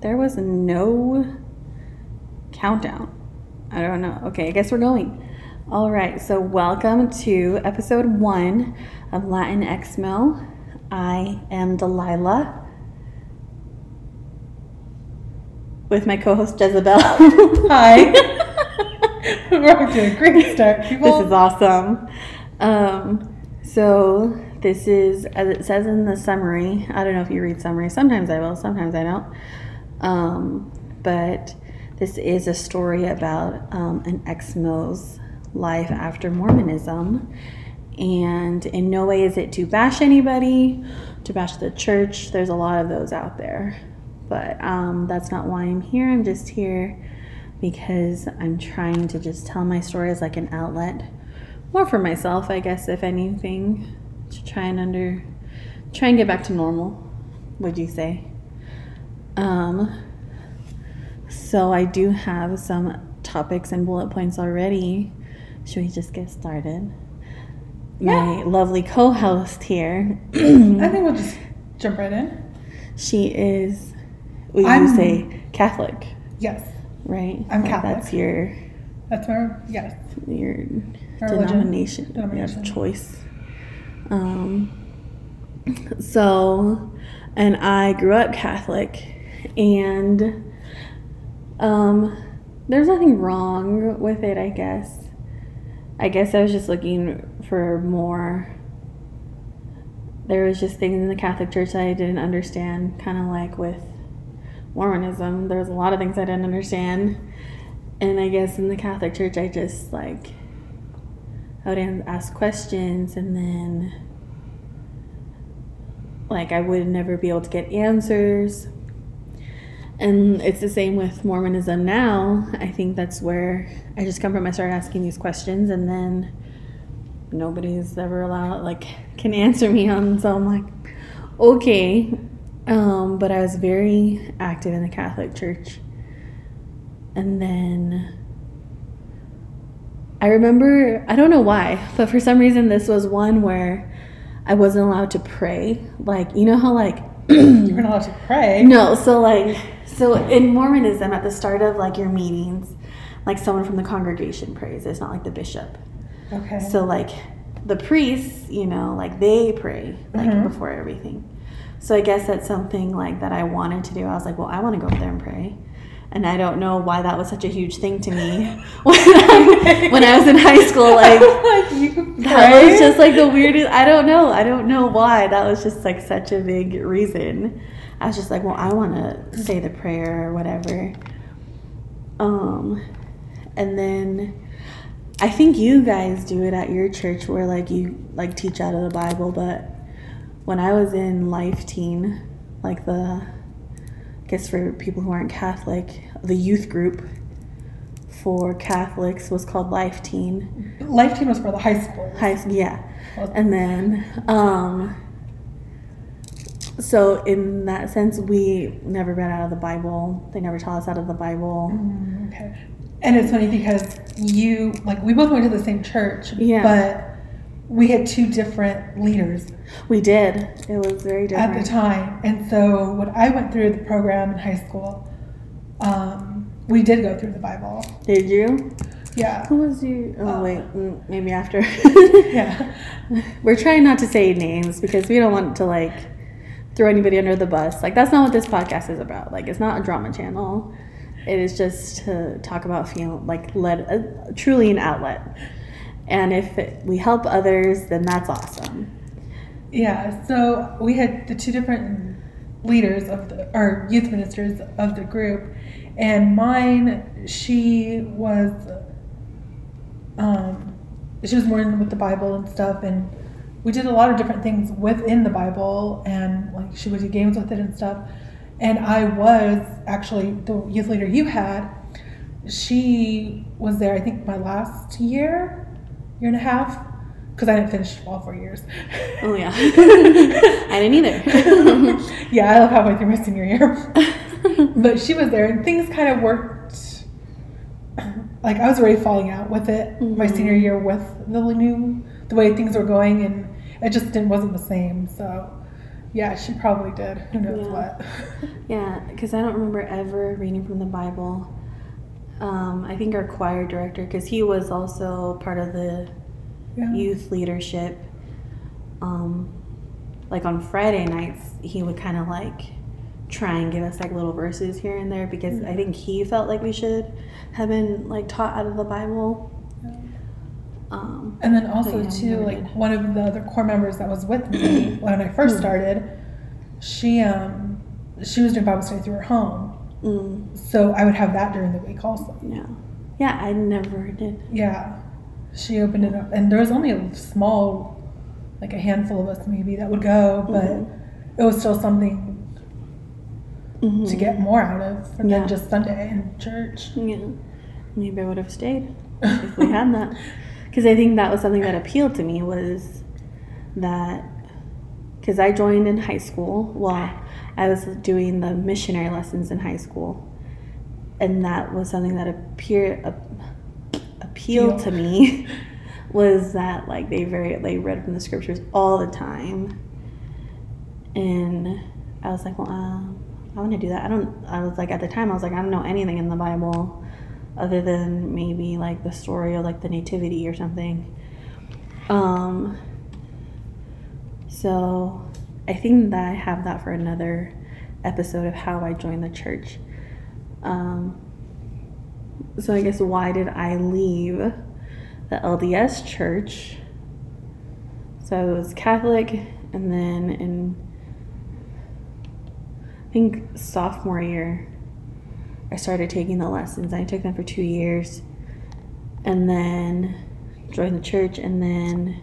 There was no countdown. I don't know. Okay, I guess we're going. All right, so welcome to episode one of Latin Exmo. I am Delilah with my co host Jezebel. Hi. We're off to a great start, people. This is awesome. Um, so this is as it says in the summary. I don't know if you read summary. Sometimes I will. Sometimes I don't. Um, but this is a story about um, an Exmo's life after Mormonism. And in no way is it to bash anybody, to bash the church. There's a lot of those out there. But um, that's not why I'm here. I'm just here because I'm trying to just tell my story as like an outlet, more for myself, I guess, if anything, to try and under, try and get back to normal. Would you say? Um, so I do have some topics and bullet points already. Should we just get started? My lovely co-host here. I think we'll just jump right in. She is, we I'm- say Catholic, Yes, right? I'm Like, Catholic. That's your that's where. Yes, your Our denomination, Denomination. choice. Um, so, and I grew up Catholic, and um, there's nothing wrong with it, I guess. I guess I was just looking for more. There was just things in the Catholic Church that I didn't understand, kind of like with Mormonism. There was a lot of things I didn't understand, and I guess in the Catholic Church, I just like I would ask questions, and then like I would never be able to get answers. And it's the same with Mormonism now. I think that's where I just come from. I started asking these questions, and then nobody's ever allowed like can answer me on. So I'm like, okay. Um, but I was very active in the Catholic Church, and then I remember I don't know why, but for some reason this was one where I wasn't allowed to pray. Like you know how like you weren't allowed to pray. no, so like so in Mormonism at the start of like your meetings, like someone from the congregation prays. It's not like the bishop. Okay. So like the priests, you know, like they pray like Mhm. before everything. So I guess that's something like that I wanted to do. I was like, well, I want to go up there and pray. And I don't know why that was such a huge thing to me when I, when I was in high school. Like like you that was just like the weirdest. I don't know. I don't know why. That was just like such a big reason. I was just like, well, I want to say the prayer or whatever. Um, and then I think you guys do it at your church where like you like teach out of the Bible. But when I was in Life Teen, like the, I guess for people who aren't Catholic, the youth group for Catholics was called Life Teen. Life Teen was for the high school. High, school, yeah. And then, um, so in that sense, we never read out of the Bible. They never taught us out of the Bible. Mm, okay. And it's funny because you like we both went to the same church, Yeah. but we had two different leaders We did. It was very different. at the time. And so when I went through the program in high school, um, we did go through the Bible. Did you? Yeah. Who was you? Oh Uh, wait, mm, maybe after. Yeah. We're trying not to say names because we don't want to like throw anybody under the bus. Like that's not what this podcast is about. Like it's not a drama channel. It is just to talk about feel like let uh, truly an outlet. And if it, we help others, then that's awesome. Yeah, so we had the two different leaders of the or youth ministers of the group, and mine she was um, she was more in with the Bible and stuff, and we did a lot of different things within the Bible, and like she would do games with it and stuff. And I was actually the youth leader you had. She was there, I think, my last year, year and a half, because I didn't finish all four years. Oh yeah, I didn't either. yeah, I left halfway through my senior year. but she was there, and things kind of worked. Like I was already falling out with it my Mhm. senior year with the new the way things were going, and it just didn't wasn't the same. So Yeah, she probably did. Who knows Yeah. what? Yeah, because I don't remember ever reading from the Bible. Um, I think our choir director, because he was also part of the yeah. youth leadership. Um, like on Friday nights, he would kind of like try and give us like little verses here and there because I think he felt like we should have been like taught out of the Bible. Um, And then also yeah, too, like did. one of the other core members that was with me when I first Hmm. started, she um she was doing Bible study through her home. mm, So I would have that during the week also. yeah, yeah, I never did. Yeah. She opened it up and there was only a small like a handful of us maybe that would go, but Mhm. it was still something to Mhm. get more out of than Yeah. just Sunday in church. Yeah, maybe I would have stayed if we had that. Because I think that was something that appealed to me was that because I joined in high school. Well, I was doing the missionary lessons in high school, and that was something that appear, ap- appealed to me. Was that like they very they read from the scriptures all the time, and I was like, well, um, I want to do that. I don't. I was like at the time I was like I don't know anything in the Bible other than maybe like the story of like the nativity or something. Um, so I think that I have that for another episode of how I joined the church. Um, so I guess why did I leave the LDS church? So I was Catholic, and then in I think sophomore year, I started taking the lessons. I took them for two years, and then joined the church, and then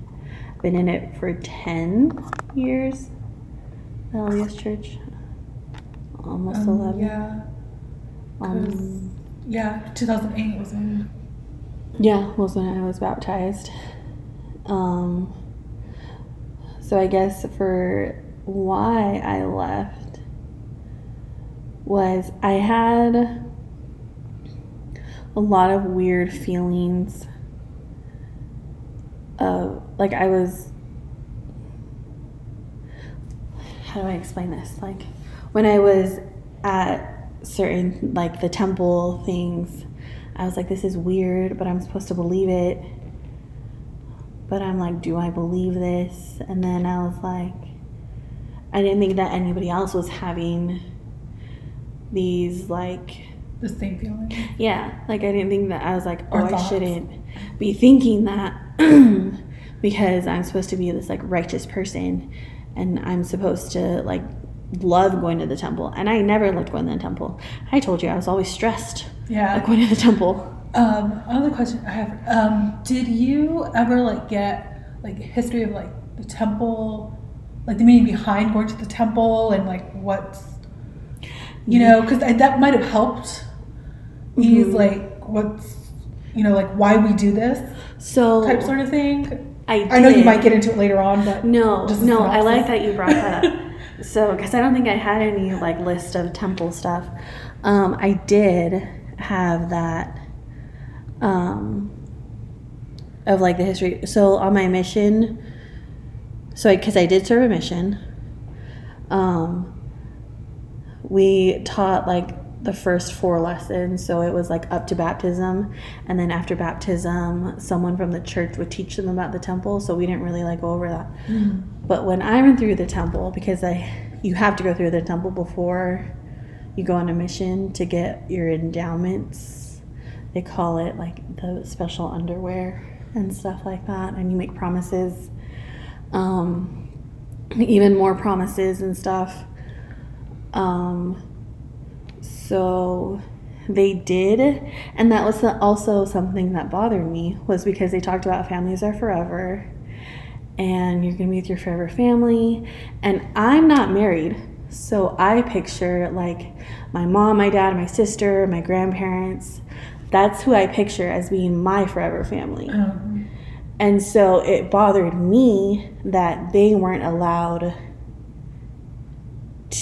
been in it for ten years. The LDS church, almost Um, eleven. Yeah. Um, Yeah, 2008 was when yeah, was when I was baptized. Um, so I guess for why I left was I had a lot of weird feelings of like I was how do I explain this? Like when I was at certain like the temple things, I was like, this is weird, but I'm supposed to believe it. But I'm like, do I believe this? And then I was like, I didn't think that anybody else was having these like the same feeling. yeah, like I didn't think that I was like, oh, Or I thoughts. shouldn't be thinking that because I'm supposed to be this like righteous person and I'm supposed to like love going to the temple. And I never loved going to the temple. I told you I was always stressed Yeah. like going to the temple. Um, another question I have: um, Did you ever like get like history of like the temple, like the meaning behind going to the temple, and like what's you know, because that might have helped ease Mhm. like what's you know like why we do this So type sort of thing. I, I know you might get into it later on, but No, Just no, I like that you brought that up. so, because I don't think I had any like list of temple stuff. Um, I did have that um, of like the history. So on my mission, so because I, did serve a mission, um, we taught like the first four lessons. So it was like up to baptism, and then after baptism, someone from the church would teach them about the temple. So we didn't really like go over that. But when I went through the temple, because I, you have to go through the temple before you go on a mission to get your endowments. They call it like the special underwear and stuff like that, and you make promises, um, even more promises and stuff. Um, so they did, and that was also something that bothered me was because they talked about families are forever and you're gonna be with your forever family. And I'm not married, so I picture like my mom, my dad, my sister, my grandparents. That's who I picture as being my forever family. um, And so it bothered me that they weren't allowed to,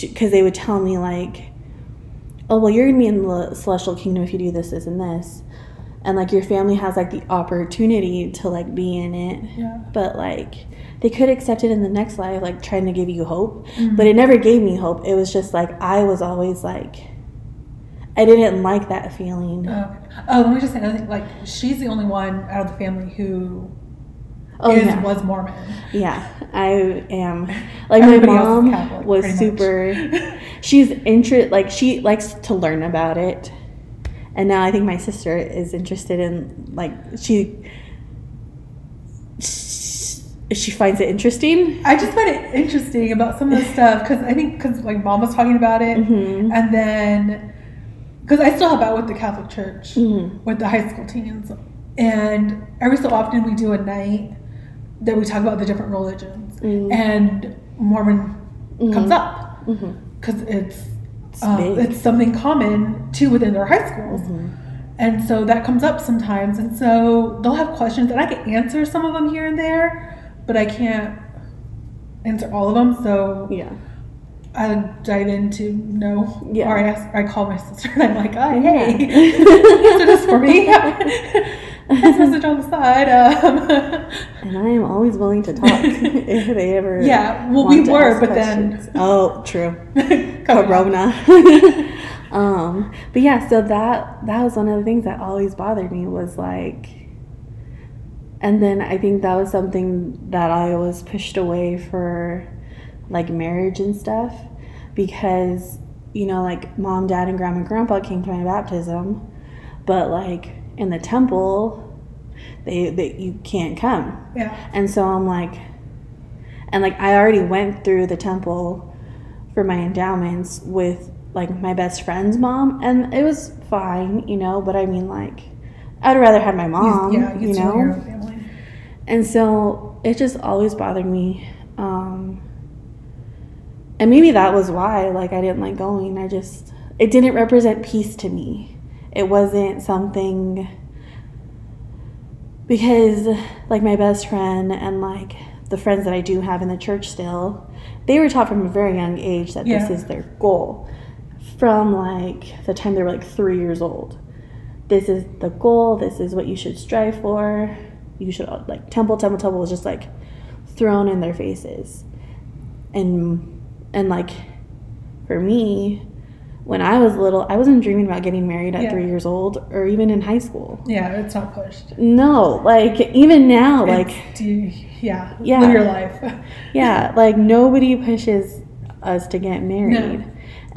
because they would tell me, like, oh, well, you're to be in the celestial kingdom if you do this, this, and this. and like your family has like the opportunity to like be in it Yeah. but like they could accept it in the next life like trying to give you hope Mhm. but it never gave me hope it was just like i was always like i didn't like that feeling Oh, oh, let me just say another thing. Like, she's the only one out of the family who oh is yeah was Mormon. yeah i am like my Everybody else mom Catholic, was super she's interest like she likes to learn about it and now i think my sister is interested in like she she finds it interesting I just find it interesting about some of the stuff because I think because like mom was talking about it, Mhm. and then because I still help out with the Catholic Church Mhm. with the high school teens, and every so often we do a night that we talk about the different religions, Mm. and Mormon comes Mhm. up because it's It's um, it's something common too within their high schools. Mhm. And so that comes up sometimes. And so they'll have questions, and I can answer some of them here and there, but I can't answer all of them. So yeah I dive into no, Yeah. or I, ask, I call my sister and I'm like, oh, hey, answer this for me. this message on the side. Um, and i am always willing to talk if they ever Yeah, well, we were, but then- oh true. Corona um but yeah so that that was one of the things that always bothered me was like and then i think that was something that i was pushed away for like marriage and stuff because you know like mom dad and grandma and grandpa came to my baptism but like in the temple they, they you can't come Yeah. and so I'm like, and like I already went through the temple for my endowments with like my best friend's mom, and it was fine, you know. But I mean, like, I'd rather have my mom, yeah, you you know. Your know. family. And so it just always bothered me. Um, and maybe that was why, like, I didn't like going. I just, it didn't represent peace to me. It wasn't something because, like, my best friend and like the friends that I do have in the church still, they were taught from a very young age that Yeah. this is their goal. From like the time they were like three years old. This is the goal. This is what you should strive for. You should like temple, temple, temple was just like thrown in their faces, and and like for me, when I was little, I wasn't dreaming about getting married at Yeah. three years old or even in high school. Yeah, it's not pushed. No, like even now, like It's- do you, yeah, Yeah. live your life. yeah, like nobody pushes us to get married,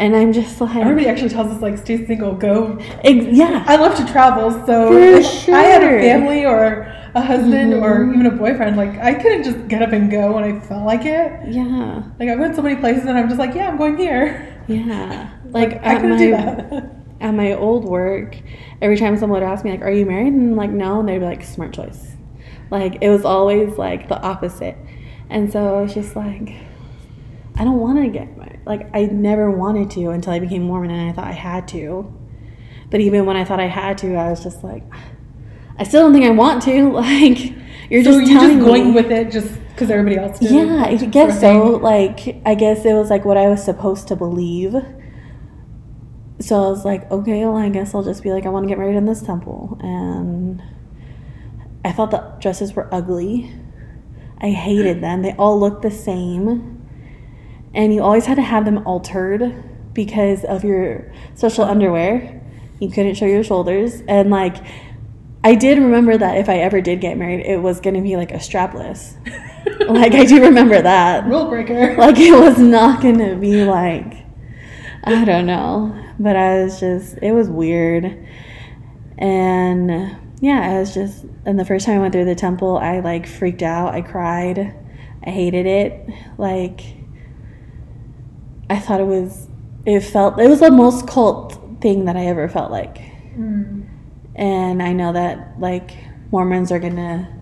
and I'm just like, Everybody actually tells us like stay single, go. ex- yeah, I love to travel, so if I had a family or a husband or Mhm. even a boyfriend, like I couldn't just get up and go when I felt like it. yeah, Like I went so many places and I'm just like, yeah, I'm going here. Yeah. Like, I my do that. at my old work, every time someone would ask me like, "Are you married?" and I'm like, "No," and they'd be like, "Smart choice." Like it was always like the opposite, and so I was just like, I don't want to get married. Like I never wanted to until I became Mormon, and I thought I had to. But even when I thought I had to, I was just like, I still don't think I want to. Like you're so just you're just going me. with it just because everybody else did. Yeah, I guess so. Like, I guess it was like what I was supposed to believe. So I was like, okay, well, I guess I'll just be like, I want to get married in this temple. And I thought the dresses were ugly. I hated them. They all looked the same. And you always had to have them altered because of your special underwear. You couldn't show your shoulders. And like, I did remember that if I ever did get married, it was going to be like a strapless. Like I do remember that. Rule breaker. Like it was not gonna be like I don't know. But I was just it was weird. And yeah, I was just and the first time I went through the temple I like freaked out. I cried. I hated it. Like I thought it was it felt it was the most cult thing that I ever felt like. Mm. And I know that like Mormons are gonna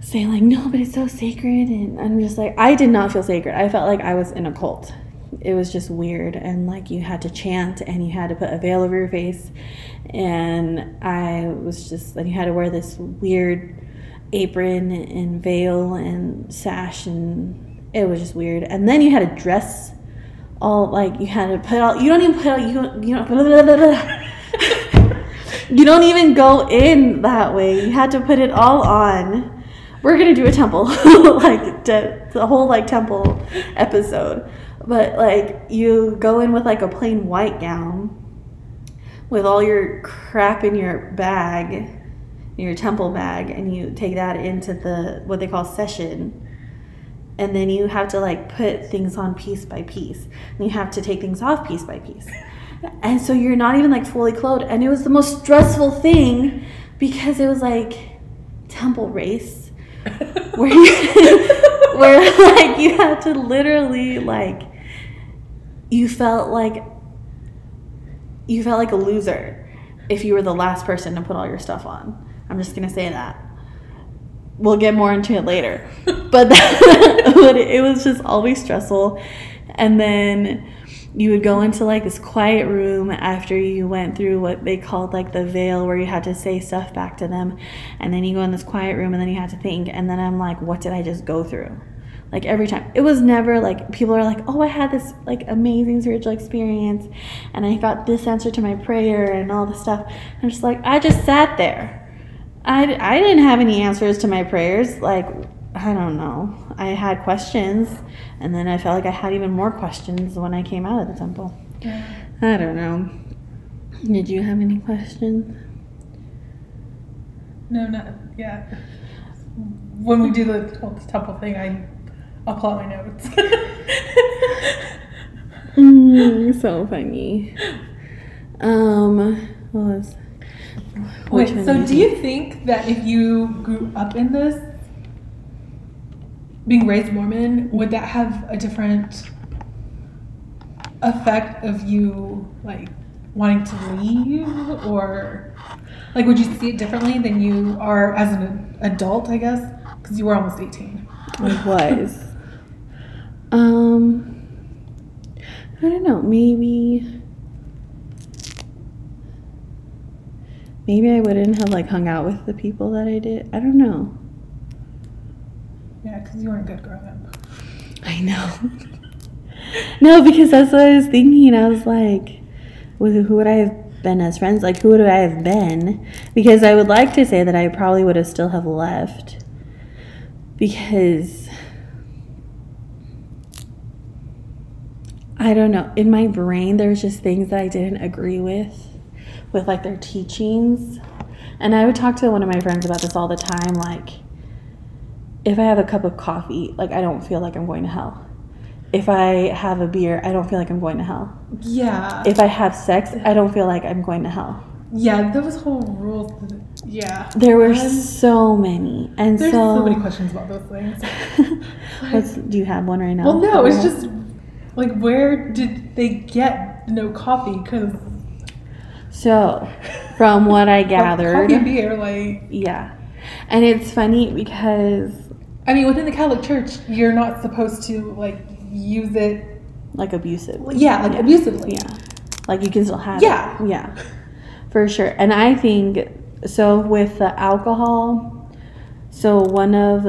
say like, no, but it's so sacred, and I'm just like, I did not feel sacred. I felt like I was in a cult. It was just weird, and like you had to chant, and you had to put a veil over your face, and I was just, and you had to wear this weird apron and veil and sash, and it was just weird. And then you had to dress all like you had to put all. You don't even put all. You don't. You don't. You don't even go in that way. You had to put it all on. We're gonna do a temple, like the, whole like temple episode. But like you go in with like a plain white gown, with all your crap in your bag, your temple bag, and you take that into the what they call session. And then you have to like put things on piece by piece. And you have to take things off piece by piece. And so you're not even like fully clothed. And it was the most stressful thing because it was like temple race where you, where like you had to literally like you felt like you felt like a loser if you were the last person to put all your stuff on. I'm just gonna say that. We'll get more into it later, but, that, but it was just always stressful. And then you would go into like this quiet room after you went through what they called like the veil where you had to say stuff back to them. And then you go in this quiet room and then you had to think. And then i'm like what did i just go through? Like every time. It was never like people are like oh i had this like amazing spiritual experience and i got this answer to my prayer and all this stuff. I'm just like i just sat there. I, I didn't have any answers to my prayers. Like i don't know. I had questions and then i felt like i had even more questions when i came out of the temple Yeah. i don't know did you have any questions No, not yeah. When we do the whole temple thing, I I'll pull out my notes. mm, so funny um what was Wait, so do you think that if you grew up in this, being raised Mormon, would that have a different effect of you like wanting to leave, or like would you see it differently than you are as an adult? I guess because you were almost eighteen. It was. Um, I don't know. Maybe. Maybe I wouldn't have like hung out with the people that I did. I don't know. Yeah, because you weren't good growing up. I know. no, because that's what I was thinking. I was like, who would I have been as friends? Like, who would I have been? Because I would like to say that I probably would have still have left. Because I don't know. In my brain, there's just things that I didn't agree with, with like their teachings. And I would talk to one of my friends about this all the time. Like, if I have a cup of coffee, like, I don't feel like I'm going to hell. If I have a beer, I don't feel like I'm going to hell. Yeah. If I have sex, I don't feel like I'm going to hell. yeah, there was whole rules. that- Yeah. There were Um, so many. And There's so. so many questions about those things. What's, do you have one right now? Well, no, it's just like where did they get no coffee? Because So, from what I gathered. coffee beer, like Yeah. And it's funny because, I mean, within the Catholic Church, you're not supposed to like use it. like, abusive. Yeah, like abusively. Yeah. Like, you can still have it. Yeah. it. Yeah. For sure. And I think, so with the alcohol, so one of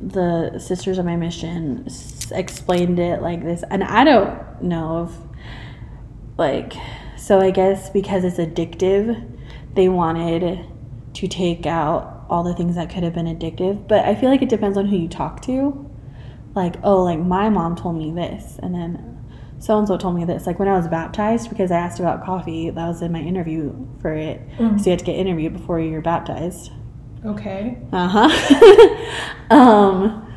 the sisters of my mission s- explained it like this. And I don't know if, like, so I guess because it's addictive, they wanted to take out all the things that could have been addictive. But I feel like it depends on who you talk to. Like, oh, like my mom told me this, and then so and so told me this. Like when I was baptized, because I asked about coffee, that was in my interview for it. Mm. So you had to get interviewed before you're baptized. Okay. Uh huh. um,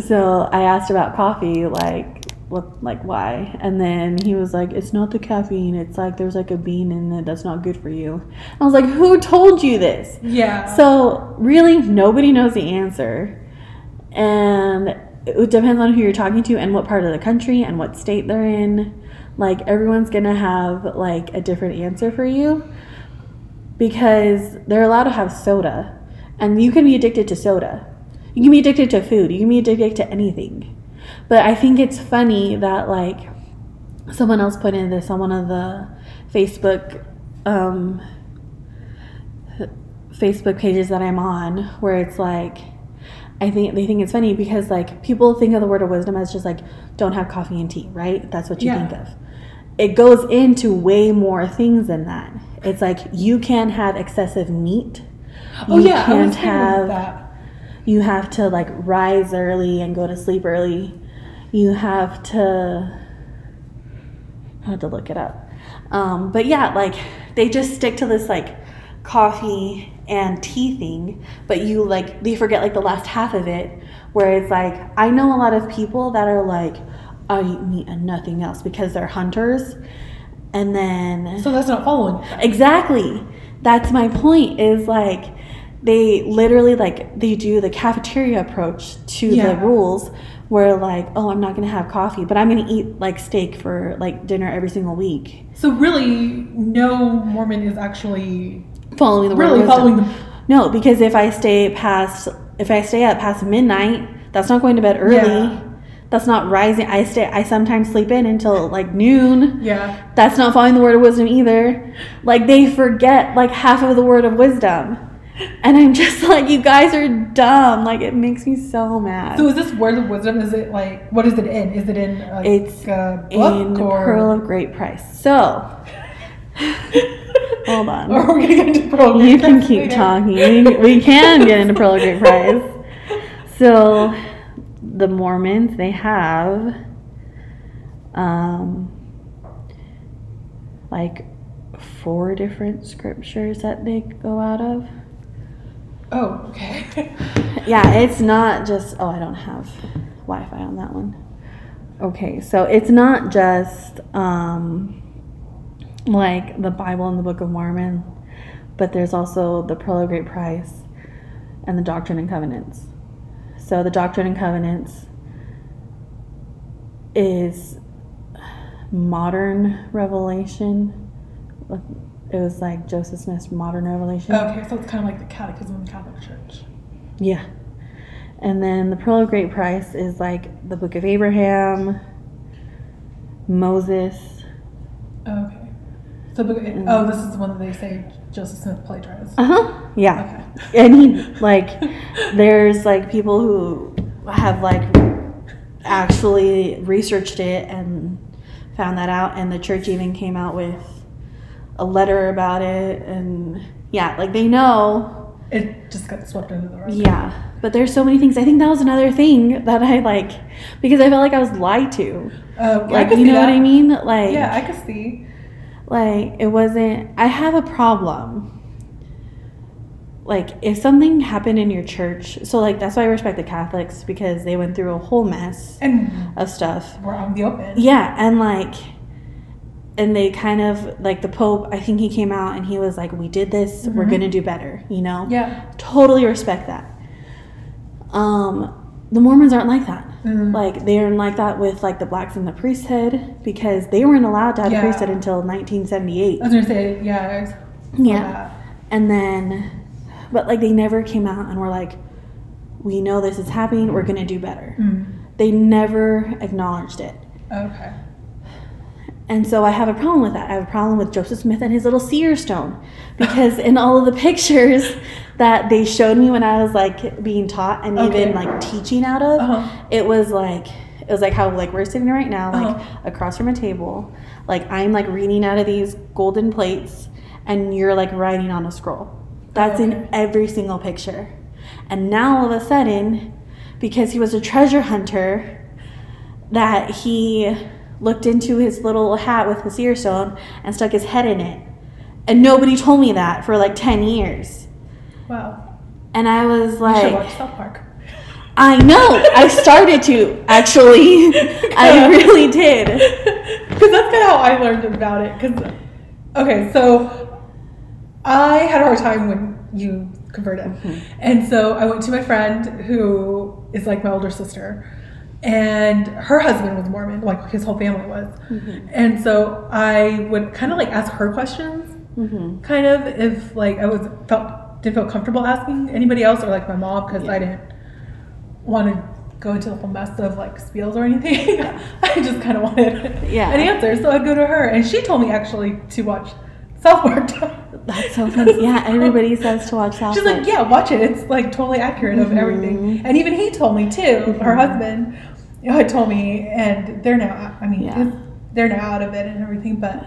so I asked about coffee, like what, like why, and then he was like, "It's not the caffeine. It's like there's like a bean in it that's not good for you." I was like, "Who told you this?" Yeah. So really, nobody knows the answer, and it depends on who you're talking to and what part of the country and what state they're in. Like everyone's gonna have like a different answer for you because they're allowed to have soda, and you can be addicted to soda. You can be addicted to food. You can be addicted to anything. But I think it's funny that like someone else put in this on one of the Facebook um, Facebook pages that I'm on where it's like I think they think it's funny because like people think of the word of wisdom as just like don't have coffee and tea, right? That's what you Yeah. think of. it goes into way more things than that. It's like you can't have excessive meat. Oh You yeah, I was can't have that. you have to like rise early and go to sleep early. You have to I had to look it up. Um, but yeah, like they just stick to this like coffee and tea thing, but you like they forget like the last half of it where it's like I know a lot of people that are like I eat meat and nothing else because they're hunters and then So that's not following. Exactly. That's my point is like they literally like they do the cafeteria approach to Yeah. the rules where like, oh, I'm not going to have coffee, but I'm going to eat like steak for like dinner every single week. So really, no Mormon is actually Following the word of really following the. No, because if I stay past if I stay up past midnight, that's not going to bed early. Yeah. That's not rising. I stay I sometimes sleep in until like noon. Yeah. That's not following the word of wisdom either. Like they forget like half of the word of wisdom. And I'm just like, you guys are dumb. Like it makes me so mad. So is this word of wisdom? Is it like what is it in? Is it in like It's a book in or Pearl of Great Price. So hold on. or we're gonna get into Pearl? of you can keep later? talking. We can get into Pearl of Great Price. So the Mormons, they have um like four different scriptures that they go out of. Oh, okay. Yeah, it's not just oh, I don't have Wi-Fi on that one. Okay, so it's not just um like the Bible and the Book of Mormon, but there's also the Pearl of Great Price and the Doctrine and Covenants. So the Doctrine and Covenants is modern revelation. It was like Joseph Smith's modern revelation. okay, so it's kind of like the Catechism of the Catholic Church. Yeah. And then the Pearl of Great Price is like the Book of Abraham, Moses. Okay. So oh, this is the one that they say Joseph Smith plagiarized. Uh huh. Yeah. Okay. And he, like, there's like people who have like actually researched it and found that out. And the church even came out with a letter about it. And yeah, like they know It just got swept under the rug. Yeah, but there's so many things. I think that was another thing that I like because I felt like I was lied to. Uh, Like, you know what. I mean? Like, Yeah, I could see. like it wasn't. I have a problem. Like, if something happened in your church, so like that's why I respect the Catholics because they went through a whole mess And of stuff. we're in the open. Yeah, and like, and they kind of like the Pope. I think he came out and he was like, "We did this. We're Mhm. gonna do better." You know? Yeah. totally respect that. Um, the Mormons aren't like that. Mm. Like they aren't like that with like the blacks in the priesthood because they weren't allowed to have Yeah. a priesthood until 1978. I was gonna say, yeah. Yeah, that. and then, but like they never came out and were like, "We know this is happening. We're gonna do better." Mm. They never acknowledged it. Okay. And so I have a problem with that. I have a problem with Joseph Smith and his little seer stone because in all of the pictures that they showed me when I was like being taught and Okay. even like teaching out of, Uh-huh. it was like it was like how like we're sitting right now, like Uh-huh. across from a table, like I'm like reading out of these golden plates, and you're like writing on a scroll. That's in every single picture. And now all of a sudden, because he was a treasure hunter, that he looked into his little hat with his seer stone and stuck his head in it. And nobody told me that for like 10 years. Wow. And I was You should like, watch South Park. I know. I started to actually. I really did. Because that's kind of how I learned about it. Because, okay, so I had a hard time when you converted. Mm-hmm. And so I went to my friend who is like my older sister. And her husband was Mormon, like his whole family was. Mm-hmm. And so I would kind of like ask her questions, hmm kind of, if like I was felt didn't feel comfortable asking anybody else or like my mom because I didn't want to go into the whole mess of like spiels or anything. I just kind of wanted Yeah. an answer, so I'd go to her, and she told me actually to watch South Park. That's so funny. Yeah, everybody says to watch South She's Park. like, yeah, watch it. It's like totally accurate of everything. And even he told me too. Her husband had told me, and they're now. I mean, Yeah. they're now out of it and everything. But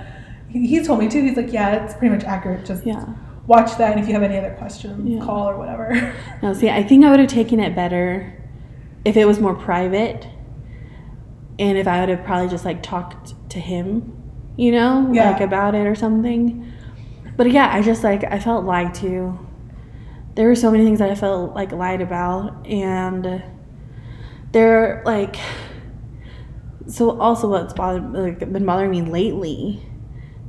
he, he told me too. He's like, yeah, it's pretty much accurate. Just Yeah. watch that, and if you have any other questions, Yeah. call or whatever. No, see, I think I would have taken it better if it was more private and if I would have probably just like talked to him, you know, Yeah. like about it or something. But yeah, I just like, I felt lied to. There were so many things that I felt like lied about. And they're like, so also what's bothered, like, been bothering me lately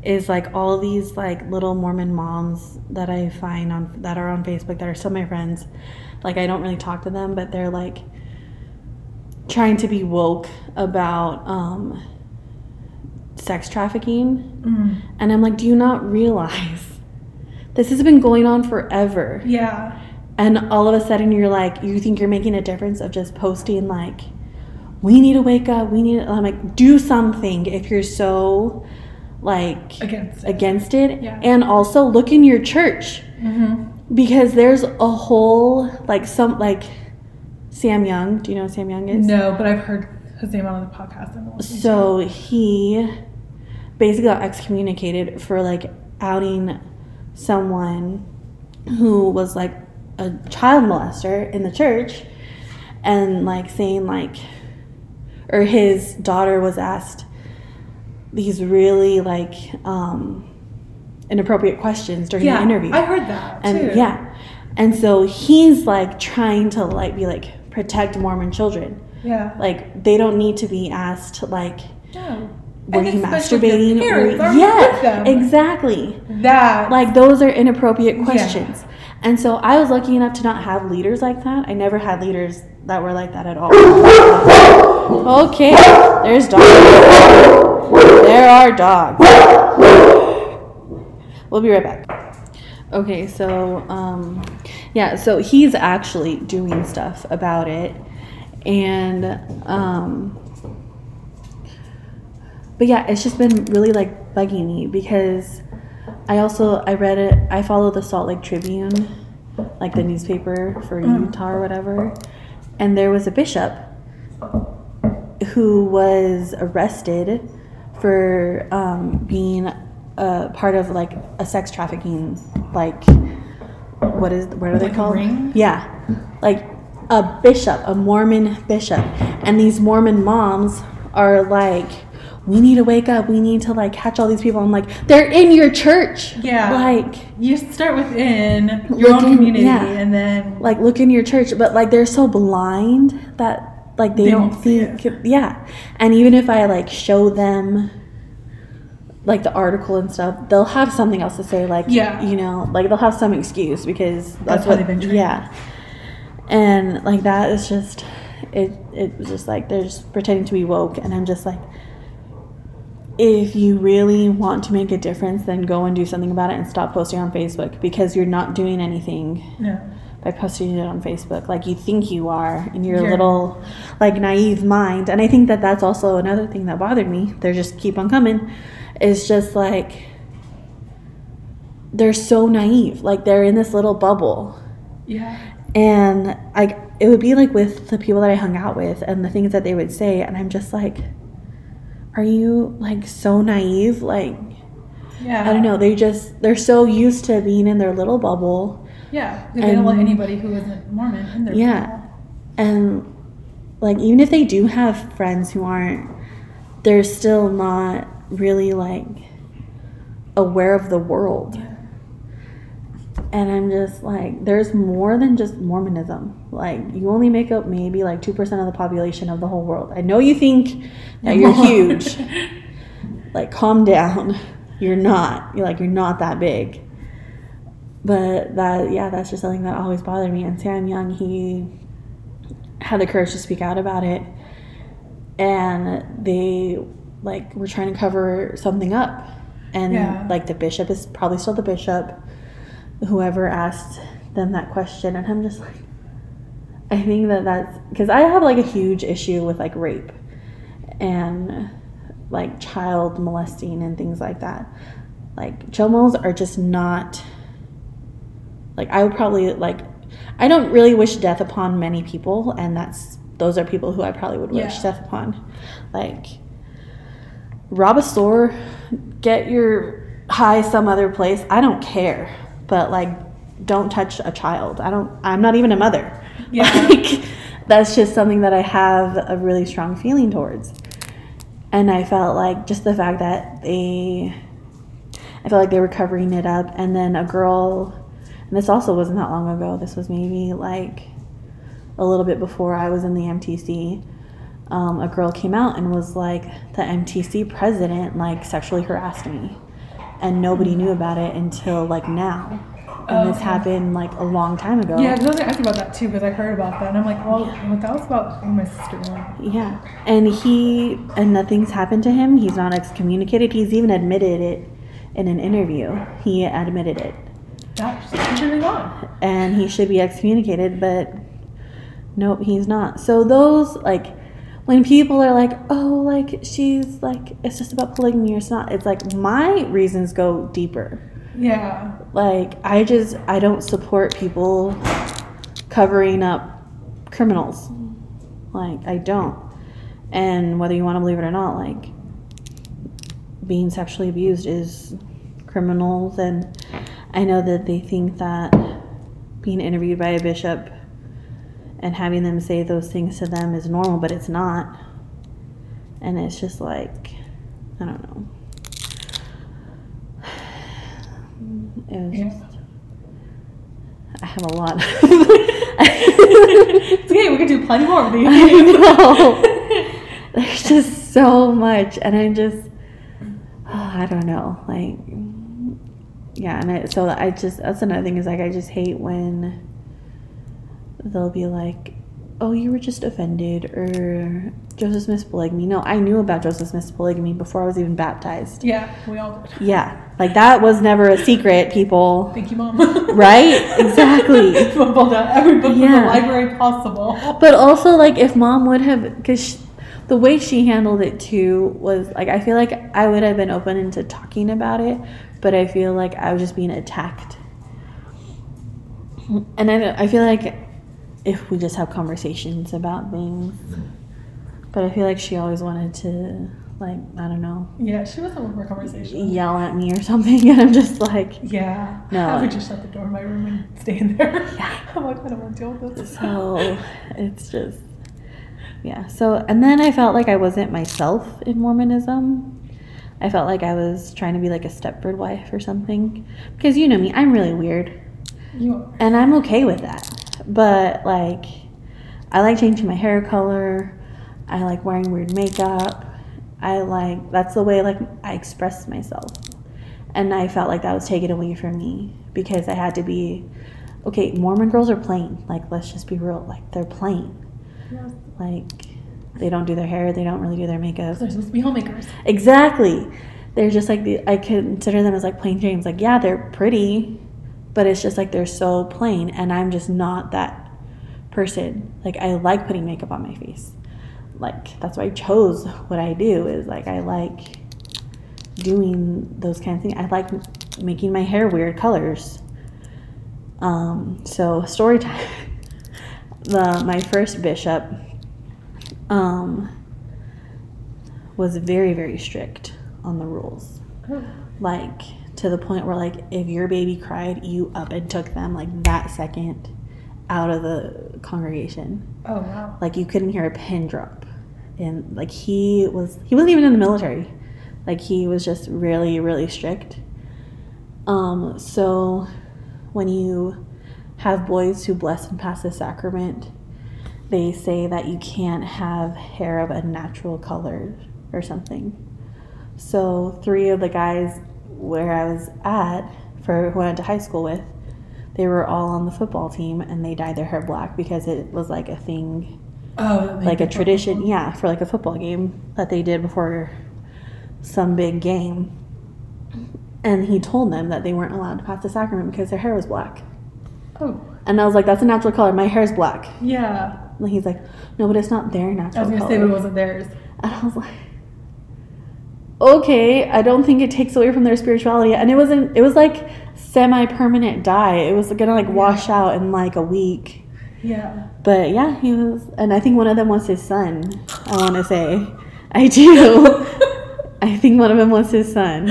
is like all these like little Mormon moms that I find on that are on Facebook that are still my friends. Like I don't really talk to them, but they're like trying to be woke about um, sex trafficking, Mm. and I'm like, do you not realize this has been going on forever? Yeah. And all of a sudden, you're like, you think you're making a difference of just posting like, we need to wake up. We need. I'm like, do something if you're so like Against it. against it Yeah. and also look in your church Mm-hmm. because there's a whole like some like sam young do you know who sam young is No, but I've heard his name on the podcast. to so he basically got excommunicated for like outing someone who was like a child molester in the church and like saying like or his daughter was asked these really like um inappropriate questions during yeah, the interview I heard that and too. yeah and so he's like trying to like be like protect mormon children Yeah. like they don't need to be asked like were you masturbating the parents Were- aren't with them. yeah exactly That. like those are inappropriate questions and so i was lucky enough to not have leaders like that. I never had leaders that were like that at all. Okay there's dogs. There are dogs. We'll be right back. Okay so um yeah so he's actually doing stuff about it. And um but yeah it's just been really like bugging me because i also i read it i follow the salt lake tribune like the newspaper for utah or whatever. And there was a bishop who was arrested for um, being a part of like a sex trafficking like what is what are they Like a called? ring? yeah. Like a bishop a mormon bishop. And these mormon moms are like we need to wake up we need to like catch all these people i'm like they're in your church Yeah. like you start within your own in- community, yeah. and then like look in your church but like they're so blind that like they, They don't see think yeah and even if i like show them like the article and stuff they'll have something else to say like Yeah. you know like they'll have some excuse because that's, That's how what they've been trained. yeah and like that is just it it was just like they're just pretending to be woke and i'm just like if you really want to make a difference then go and do something about it and stop posting on facebook because you're not doing anything no. by posting it on Facebook, like you think you are in your Yeah. little, like naive mind. And I think that that's also another thing that bothered me. They just keep on coming. Is just like they're so naive. Like they're in this little bubble, Yeah. and like it would be like with the people that I hung out with and the things that they would say, and I'm just like, are you like so naive? Like Yeah. I don't know. They just they're so used to being in their little bubble. Yeah. They don't let anybody who isn't Mormon in their Yeah. bubble. and like even if they do have friends who aren't they're still not really like aware of the world and i'm just like there's more than just mormonism like you only make up maybe like 2% of the population of the whole world. I know you think that you're huge. Like calm down. You're not. You're like you're not that big. But that yeah that's just something that always bothered me. And sam young he had the courage to speak out about it. And they like were trying to cover something up. And Yeah. like the bishop is probably still the bishop. Whoever asked them that question. And i'm just like i think that that's because i have like a huge issue with like rape and like child molesting and things like that like chomos are just not like i would probably like i don't really wish death upon many people and that's those are people who i probably would wish Yeah. death upon like rob a store, get your high some other place. I don't care, but like, don't touch a child. I don't. I'm not even a mother. Yeah. Like, that's just something that I have a really strong feeling towards. And I felt like just the fact that they, I felt like they were covering it up. And then a girl, and this also wasn't that long ago. This was maybe like a little bit before I was in the MTC. Um, a girl came out and was like, the MTC president like sexually harassed me, and nobody knew about it until like now. And this Okay. happened like a long time ago. Yeah, because I was gonna ask you about that too, because I heard about that, and I'm like, well, well that was about my sister-in-law. Yeah, and he and nothing's happened to him. He's not excommunicated. He's even admitted it in an interview. He admitted it, That's continuing on. and he should be excommunicated. But nope, he's not. So those like when people are like, "Oh, like she's like it's just about polygamy," or it's not. It's like my reasons go deeper. Yeah. Like I just I don't support people covering up criminals. Like I don't. And whether you want to believe it or not, like being sexually abused is criminals and I know that they think that being interviewed by a bishop and having them say those things to them is normal, but it's not. And it's just like I don't know. It was Yeah. just I have a lot. It's okay, we can do plenty more of these. I know. There's just so much, and I'm just, oh, I don't know, like, yeah, and I, so I just that's another thing is like I just hate when they'll be like, oh, you were just offended, or Joseph Smith's polygamy. No, I knew about Joseph Smith's polygamy before I was even baptized. Yeah, we all did. Yeah, like that was never a secret, people. Thank you, mom. Right? Exactly. Pulled out every book Yeah. the library possible. But also, like, if mom would have, because the way she handled it too was like, I feel like I would have been open into talking about it, but I feel like I was just being attacked. And I, I feel like if we just have conversations about things, but I feel like she always wanted to, like, I don't know, Yeah, she was open for conversation. yell at me or something, and I'm just like, Yeah. No. I would just shut the door in my room and stay in there. Yeah. I'm like, I don't want to deal with this. So it's just, yeah. So, and then I felt like I wasn't myself in Mormonism. I felt like I was trying to be like a Stepford wife or something. Because you know me, I'm really weird. You are. And I'm okay with that. But like, I like changing my hair color. I like wearing weird makeup. I like, that's the way like I express myself. And I felt like that was taken away from me because I had to be, okay, Mormon girls are plain. Like, let's just be real. Like, they're plain. Yeah. Like, they don't do their hair, they don't really do their makeup. They're supposed to be homemakers. Exactly. They're just like the I consider them as like plain James. Like, yeah, they're pretty, but it's just like they're so plain and I'm just not that person. Like I like putting makeup on my face. Like that's why I chose what I do is like I like doing those kind of things. I like making my hair weird colors. Um, so story time. The my first bishop um was very very strict on the rules like to the point where like if your baby cried you up and took them like that second out of the congregation. Oh, wow. like you couldn't hear a pin drop. And like he was he wasn't even in the military. Like he was just really really strict. Um so when you have boys who bless and pass the sacrament they say that you can't have hair of a natural color or something. So three of the guys where i was at for who i went to high school with they were all on the football team and they dyed their hair black because it was like a thing Oh, like a tradition comfortable. yeah for like a football game that they did before some big game and he told them that they weren't allowed to pass the sacrament because their hair was black Oh, and i was like that's a natural color my hair's black yeah. and he's like no but it's not their natural color. I was gonna say, but it wasn't theirs. and i was like okay i don't think it takes away from their spirituality and it wasn't it was like semi-permanent dye it was gonna like wash out in like a week Yeah. But yeah, he was, and I think one of them was his son. I want to say, I do. I think one of them was his son.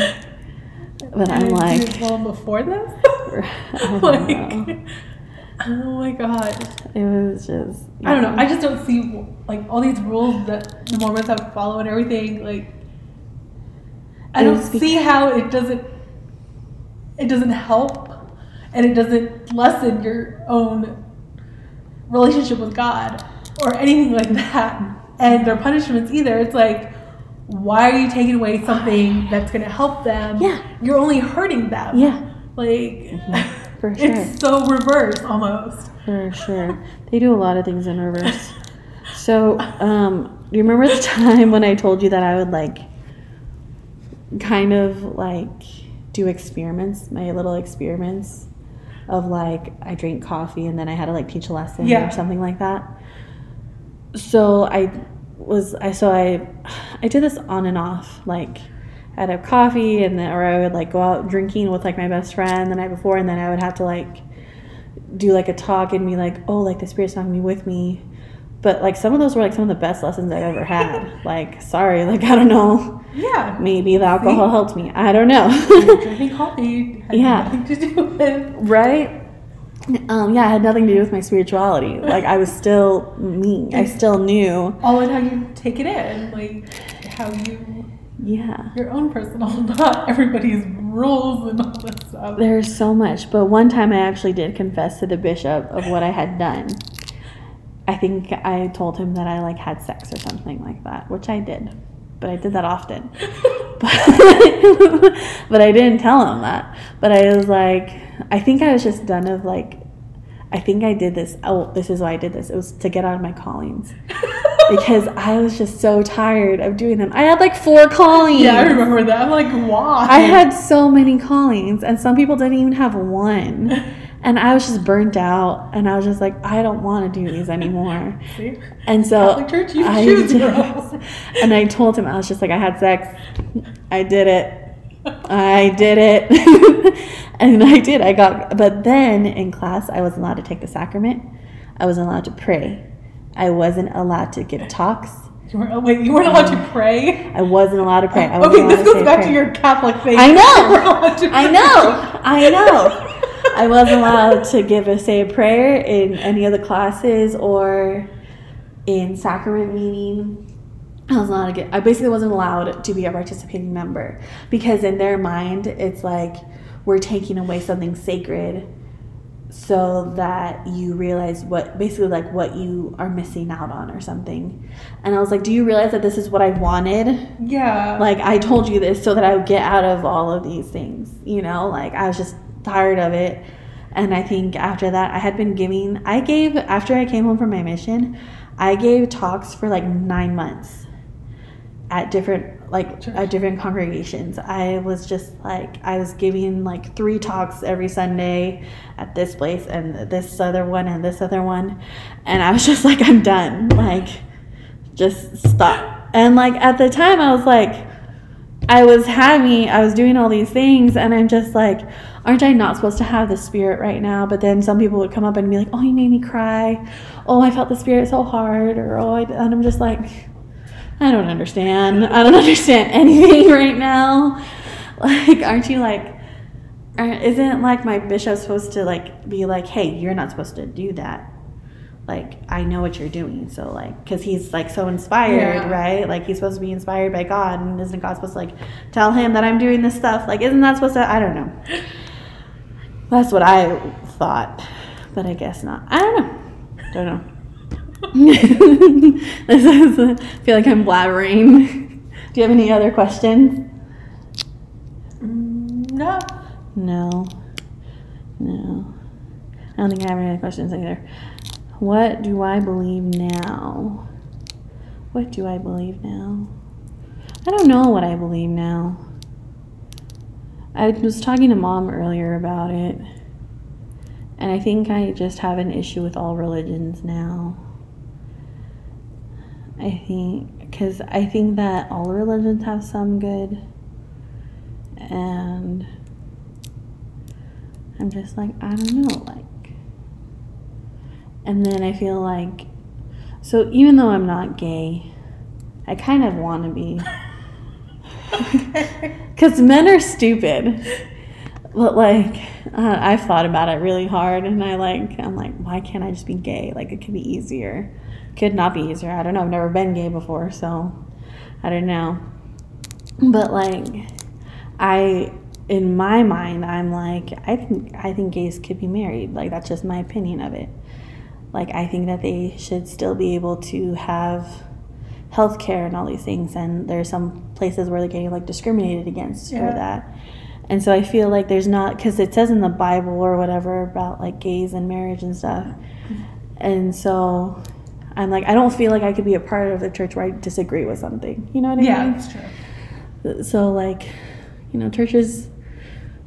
But I'm like, before this? I don't know. like, oh my god. It was just. I don't know. I just don't see like all these rules that the Mormons have to follow and everything. Like, I don't see how it doesn't. It doesn't help, and it doesn't lessen your own relationship with God or anything like that. And their punishments either. It's like, why are you taking away something that's going to help them? Yeah. you're only hurting them. Yeah, like for sure. it's so reverse almost. For sure. They do a lot of things in reverse. So, um, do you remember the time when I told you that I would like kind of like do experiments, my little experiments of like I drink coffee and then I had to like teach a lesson Yeah. or something like that. So I was I so I I did this on and off like I'd have coffee and then or I would like go out drinking with like my best friend the night before and then I would have to like do like a talk and be like, oh, like the spirit's not gonna be with me. But like some of those were like some of the best lessons I've ever had. like, sorry, like I don't know. Yeah. Maybe the alcohol helped me. I don't know. drinking coffee had Yeah. nothing to do with right? Um, yeah, it had nothing to do with my spirituality. Like I was still me. I still knew. all in how you take it in, like how you Yeah. your own personal, not everybody's rules and all this stuff. There's so much, but one time I actually did confess to the bishop of what I had done. I think I told him that I like had sex or something like that, which I did, but I did that often. But, but I didn't tell him that. But I was like, I think I was just done of like, I think I did this. Oh, this is why I did this. It was to get out of my callings because I was just so tired of doing them. I had like four callings. yeah, I remember that. I'm like, why? I had so many callings, and some people didn't even have one. And I was just burnt out, and I was just like, I don't want to do these anymore. See? And so Catholic Church, you I choose and I told him I was just like, I had sex, I did it, I did it, and I did. I got, but then in class, I wasn't allowed to take the sacrament. I wasn't allowed to pray. I wasn't allowed to give talks. You weren't, oh, wait, you weren't allowed to pray? I wasn't allowed to pray. I Okay, this goes say back prayer. to your Catholic faith. I know. to I know. I know. I wasn't allowed to give a say a prayer in any of the classes or in sacrament meeting. I was not a get. I basically wasn't allowed to be a participating member because in their mind it's like we're taking away something sacred so that you realize what basically like what you are missing out on or something. And I was like, "Do you realize that this is what I wanted?" Yeah. like I told you this so that I would get out of all of these things, you know, like I was just tired of it. And I think after that, I had been giving, I gave, after I came home from my mission, I gave talks for like nine months at different, like, Church. at different congregations. I was just like, I was giving like three talks every Sunday at this place and this other one and this other one. And I was just like, I'm done. Like, just stop. And like at the time, I was like, I was having, I was doing all these things, and I'm just like, aren't I not supposed to have the spirit right now? But then some people would come up and be like, oh, you made me cry. Oh, I felt the spirit so hard. Or, oh, I, and I'm just like, I don't understand. I don't understand anything right now. Like, aren't you like, isn't like my bishop supposed to like be like, hey, you're not supposed to do that? Like, I know what you're doing. So, like, because he's like so inspired, Yeah. right? Like, he's supposed to be inspired by God. And isn't God supposed to like tell him that I'm doing this stuff? Like, isn't that supposed to? I don't know. That's what I thought. But I guess not. I don't know. Don't know. this is, I feel like I'm blabbering. Do you have any other questions? Mm, no. No. No. I don't think I have any other questions either. What do I believe now? What do I believe now? I don't know what I believe now. I was talking to mom earlier about it. And I think I just have an issue with all religions now. I think, because I think that all religions have some good. And I'm just like, I don't know, like. And then I feel like, so even though I'm not gay, I kind of want to be. Because men are stupid. But like, uh, I've thought about it really hard, and I like, I'm like, why can't I just be gay? Like, it could be easier. Could not be easier. I don't know. I've never been gay before, so I don't know. But like, I, in my mind, I'm like, I think I think gays could be married. Like, that's just my opinion of it. Like, I think that they should still be able to have health care and all these things and there's some places where they're getting like discriminated against Yeah. for that. And so i feel like there's not because it says in the bible or whatever about like gays and marriage and stuff. And so i'm like i don't feel like i could be a part of the church where i disagree with something. You know what i Yeah, mean? Yeah, that's true. so like you know churches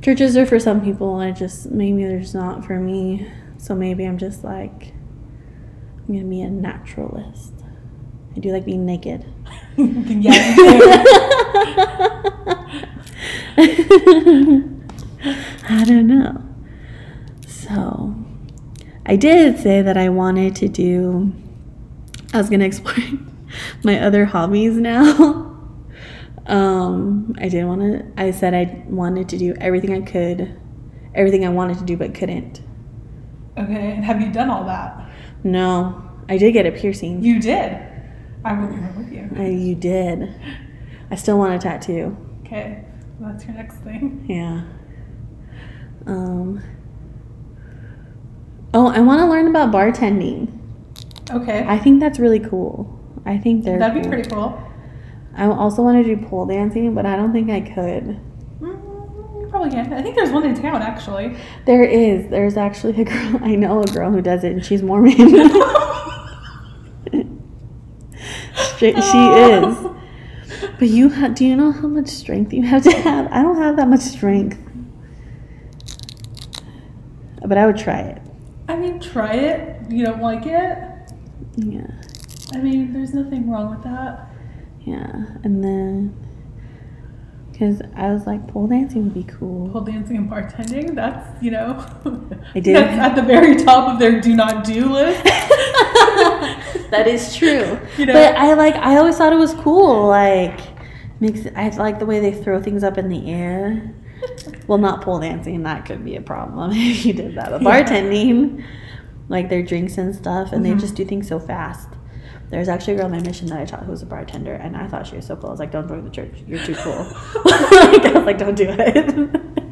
churches are for some people and it just maybe there's not for me. So maybe i'm just like i'm gonna be a naturalist i do like being naked. Yeah, i don't know. So i did say that i wanted to do i was gonna explore my other hobbies now. Um i did want to i said i wanted to do everything i could everything i wanted to do but couldn't. Okay, and have you done all that? no i did get a piercing. You did. I would be with you. Uh, you did i still want a tattoo Okay, that's your next thing. yeah um oh i want to learn about bartending Okay, i think that's really cool i think they're that'd be cool. pretty cool. i also want to do pole dancing but i don't think i could Mm, probably can. I think there's one in town actually. There is. There's actually a girl. I know a girl who does it, and she's Mormon. she, she is. But you ha- do you know how much strength you have to have? I don't have that much strength. But I would try it. I mean, try it. You don't like it? Yeah. I mean, there's nothing wrong with that. Yeah. And then because I was like, pole dancing would be cool. Pole dancing and bartending, that's, you know, I did. at the very top of their do not do list. that is true. You know? But I like I always thought it was cool. Like makes I like the way they throw things up in the air. Well, not pole dancing. That could be a problem if you did that. But Yeah. bartending, like their drinks and stuff, and Mhm. they just do things so fast. There's actually a girl on my mission that I taught who was a bartender, and I thought she was so cool. I was like, "Don't join the church. You're too cool." like, I was like, "Don't do it.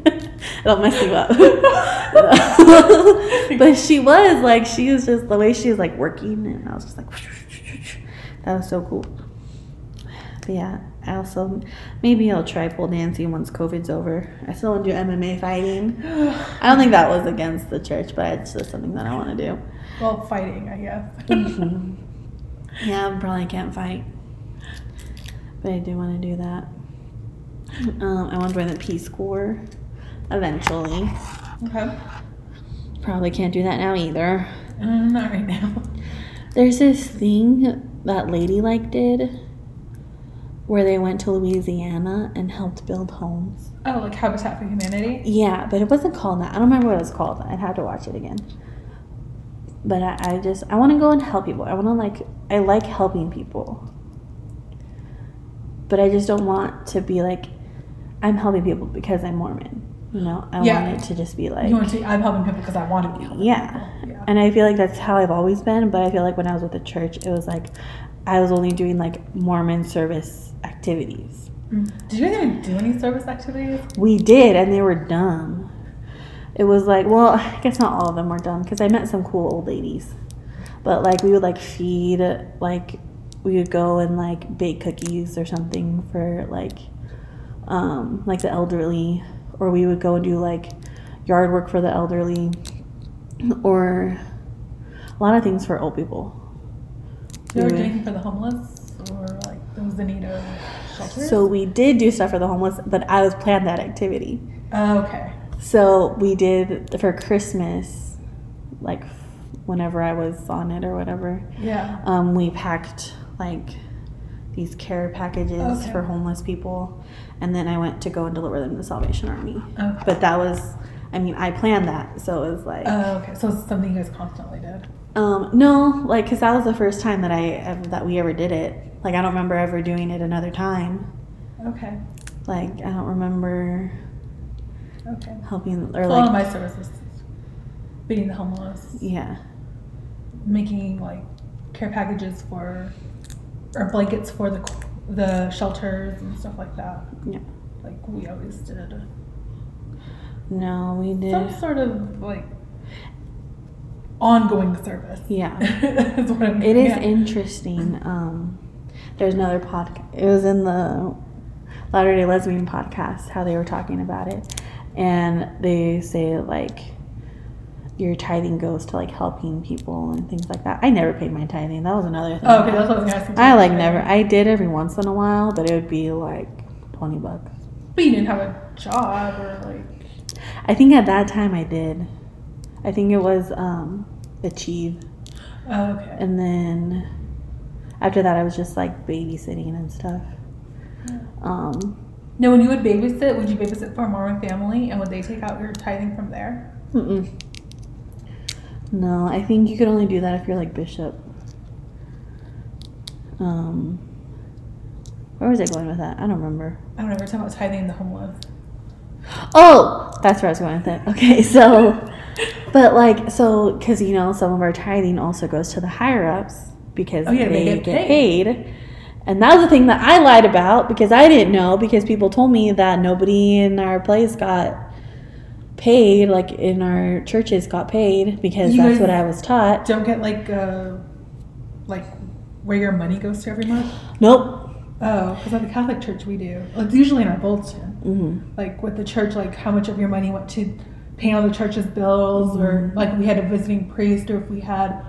It'll mess you up." but she was like, she was just the way she was like working, and I was just like, that was so cool. But yeah, I also maybe I'll try pole dancing once COVID's over. I still want to do MMA fighting. I don't think that was against the church, but it's just something that I want to do. well, fighting, I guess. Mhm. Yeah, I probably can't fight, but I do want to do that. Um, I want to join the Peace Corps eventually. okay. Probably can't do that now either. Uh, not right now. There's this thing that Ladylike did where they went to Louisiana and helped build homes. Oh, like Habitat for Humanity? Yeah, but it wasn't called that. I don't remember what it was called. I'd have to watch it again. But I, I just I want to go and help people. I want to like I like helping people. But I just don't want to be like I'm helping people because I'm Mormon. You know, I Yeah. want it to just be like you want to? I'm helping people because I want to be helping yeah. people. Yeah. And I feel like that's how I've always been, but I feel like when I was with the church, it was like I was only doing like Mormon service activities. Mm. Did you guys even do any service activities? We did, and they were dumb. It was like, well, I guess not all of them were dumb because I met some cool old ladies. But like we would like feed, like we would go and like bake cookies or something for like, um, like the elderly, or we would go and do like yard work for the elderly, or a lot of things for old people. You ever do We would- anything for the homeless or like those in need of shelters? So we did do stuff for the homeless, but I was planned that activity. Oh, okay. So we did for Christmas, like whenever I was on it or whatever. Yeah. Um, we packed like these care packages Okay. for homeless people, and then I went to go and deliver them to the Salvation Army. Okay. But that was, I mean, I planned that, so it was like, Oh, okay. So it's something you guys constantly did. um, no, like, cause that was the first time that I ever, that we ever did it. Like, I don't remember ever doing it another time. Okay. Like I don't remember Okay. helping or So like my services, feeding the homeless, yeah. making like care packages for, or blankets for the the shelters and stuff like that. Yeah. Like we always did. No, we did. Some sort of like ongoing service. Yeah. is what I'm It is yeah. interesting. Um, there's another podcast. It was in the Latter Day Lesbian podcast how they were talking about it, and they say like your tithing goes to like helping people and things like that. I never paid my tithing. That was another thing. Oh, okay, that's what I was asking. I like never. I did every once in a while, but it would be like twenty bucks. But you didn't have a job or like. I think at that time I did. I think it was um, Achieve, Oh, okay. and then after that I was just like babysitting and stuff. Um, Now, when you would babysit, would you babysit for a Mormon family, and would they take out your tithing from there? mm-mm. No, I think you could only do that if you're like bishop. Um, where was I going with that? I don't remember. I don't know. We're talking about tithing the homeless. Oh, that's where I was going with it. Okay, so, but like, so, because you know, some of our tithing also goes to the higher ups because Oh, yeah, they, they get, get paid. And that was the thing that I lied about because I didn't know because people told me that nobody in our place got paid, like in our churches got paid because You that's what I was taught. Don't get like, uh, like where your money goes to every month. Nope. Oh, because at the Catholic Church we do. Well, It's usually in our bulletin. hmm Like with the church, like how much of your money went to paying all the church's bills, or Mhm. like we had a visiting priest, or if we had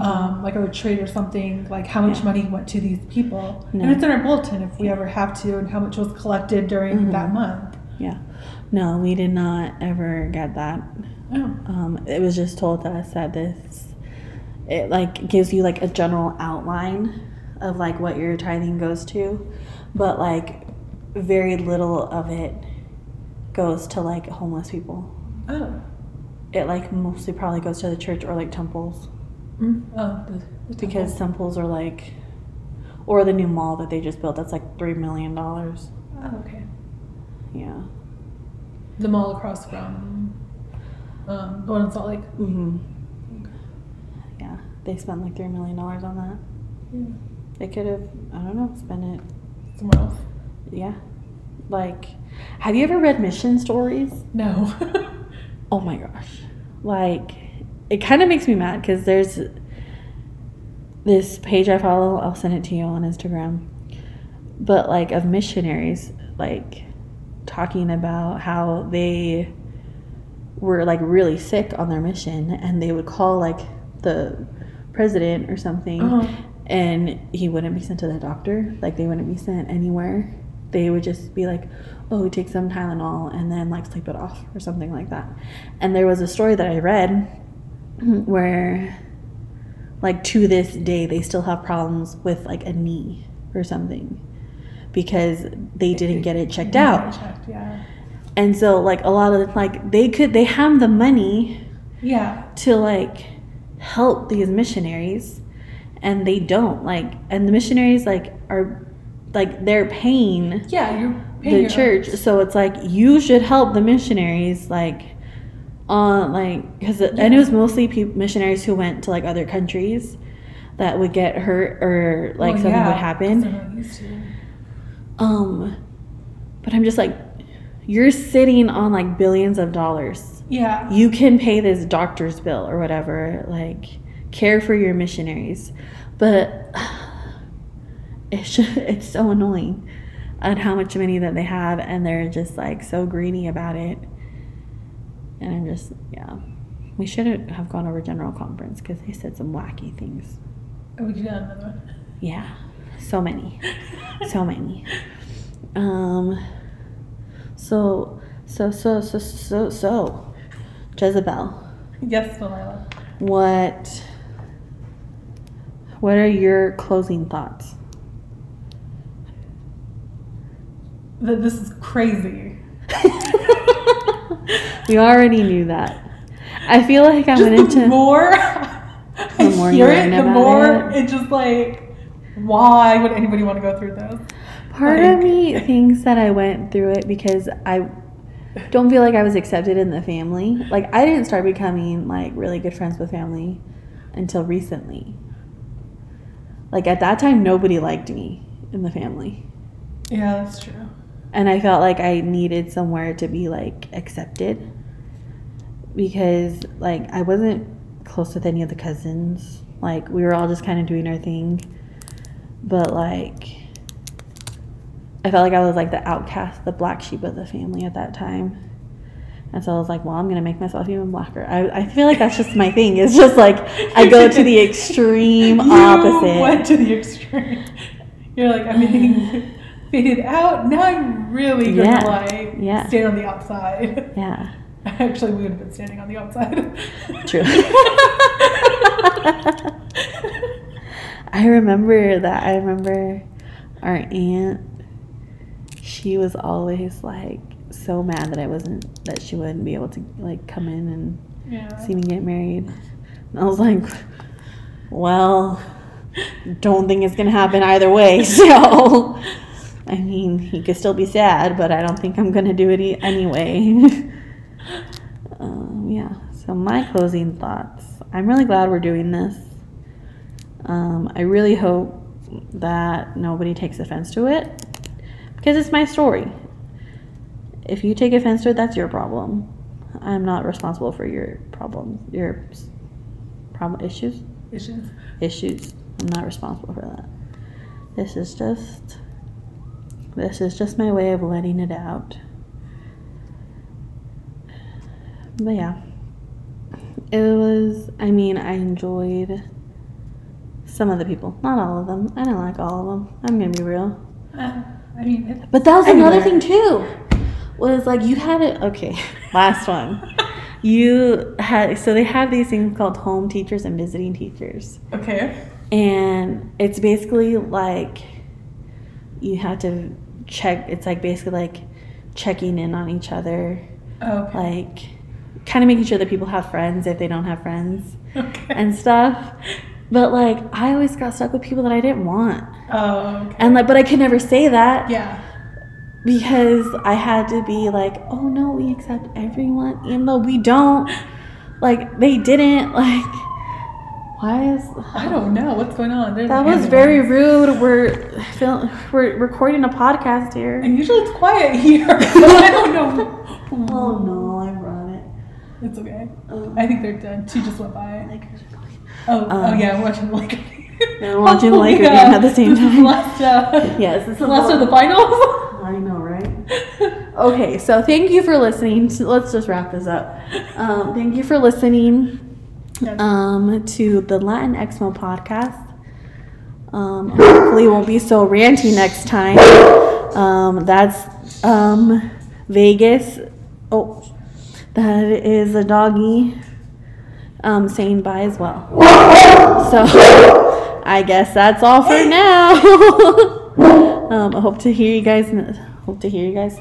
um, like a retreat or something, like how much Yeah. money went to these people. No. And it's in our bulletin if we ever have to, and how much was collected during Mhm. that month. Yeah. No, we did not ever get that. Oh. Um, it was just told to us that this, it like gives you like a general outline of like what your tithing goes to, but like very little of it goes to like homeless people. Oh. It like mostly probably goes to the church or like temples Mm. Oh. The, the because temple. temples are like, or the new mall that they just built that's like three million dollars. Oh, okay. Yeah. The mall across from um, the one in Salt Lake. Mm-hmm. Yeah, they spent like three million dollars on that. Yeah. They could have, I don't know, spent it Somewhere else. Yeah. Like, have you ever read mission stories? No. Oh my gosh. Like, it kind of makes me mad because there's this page I follow. I'll send it to you on Instagram. But, like, of missionaries, like, talking about how they were, like, really sick on their mission and they would call, like, the president or something Uh-huh. and he wouldn't be sent to the doctor. Like they wouldn't be sent anywhere. They would just be like, "Oh, take some Tylenol and then like sleep it off or something like that." And there was a story that I read where, like to this day, they still have problems with like a knee or something because they didn't get it checked out. Checked, yeah. And so, like a lot of like they could they have the money Yeah. to like help these missionaries and they don't like and the missionaries like are like they're paying Yeah, you're paying the your church so it's like you should help the missionaries like on like because and it was mostly missionaries who went to like other countries that would get hurt or like Well, something yeah, would happen they're not used to. Um but i'm just like you're sitting on like billions of dollars Yeah. you can pay this doctor's bill or whatever, like care for your missionaries. But it's just, it's so annoying at how much money that they have and they're just like so greedy about it. And I'm just yeah. We shouldn't have gone over general conference because they said some wacky things. Oh, we could another one. Yeah. So many. so many. Um so so so so so so Jezebel. Yes, Delilah. What what are your closing thoughts? That This is crazy. we already knew that. I feel like I Just the into more I more you hear it, the more it. it's just like, why would anybody want to go through those? Part Like- of me thinks that I went through it because I don't feel like I was accepted in the family. Like I didn't start becoming like really good friends with family until recently. Like at that time nobody liked me in the family. Yeah, that's true. And I felt like I needed somewhere to be like accepted because like I wasn't close with any of the cousins. Like we were all just kind of doing our thing. But like I felt like I was like the outcast, the black sheep of the family at that time. And so I was like, well, I'm going to make myself even blacker. I, I feel like that's just my thing. It's just like I go to the extreme You opposite. went to the extreme. You're like, I'm getting faded out. Now I'm really gonna Yeah, like yeah. stand on the outside. Yeah, Actually, we would have been standing on the outside. true. I remember that. I remember our aunt. She was always like so mad that I wasn't that she wouldn't be able to like come in and yeah. see me get married. And I was like, well, don't think it's gonna happen either way. So, I mean, he could still be sad, but I don't think I'm gonna do it e- anyway. um, yeah. So my closing thoughts. I'm really glad we're doing this. Um, I really hope that nobody takes offense to it because it's my story. If you take offense to it, that's your problem. I'm not responsible for your problems, your problem issues, Issues. issues. I'm not responsible for that. This is just this is just my way of letting it out. But yeah. It was I mean, I enjoyed some of the people. Not all of them. I don't like all of them. I'm gonna be real. Uh, I mean, But that was another thing too. Was like you had it okay. Last one. You had so they have these things called home teachers and visiting teachers. okay. And it's basically like you have to check it's like basically like checking in on each other. Okay. Like kind of making sure that people have friends if they don't have friends okay. and stuff. But like I always got stuck with people that I didn't want. oh, okay. And like but I could never say that. yeah. because I had to be like, oh no, we accept everyone, even though we don't. Like they didn't. Like, why is I don't know what's going on. There's that was very rude. We're film, we're recording a podcast here. And usually it's quiet here. I don't know. Oh no, I brought it. It's okay. Um, I think they're done. She just went by. Lakers are going. Oh, oh Um, yeah, we're watching the Lakers. Yeah, watching the Oh, Lakers yeah. game at the same time. Last, uh, Yes, this is the last of the finals. I know, right? Okay, so thank you for listening. To, let's just wrap this up. Um, thank you for listening. Um, to the Latin Exmo podcast. Um, hopefully, it won't be so ranty next time. Um, that's um, Vegas. Oh, that is a doggy um, saying bye as well. So, I guess that's all for now. um, I hope to hear you guys. Hope to hear you guys.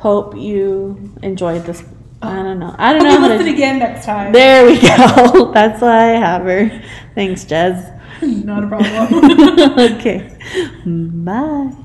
Hope you enjoyed this. I don't know. I don't Hope know. you how to- listen again next time. there we go. That's why I have her. Thanks, Jez. Not a problem. okay. Bye.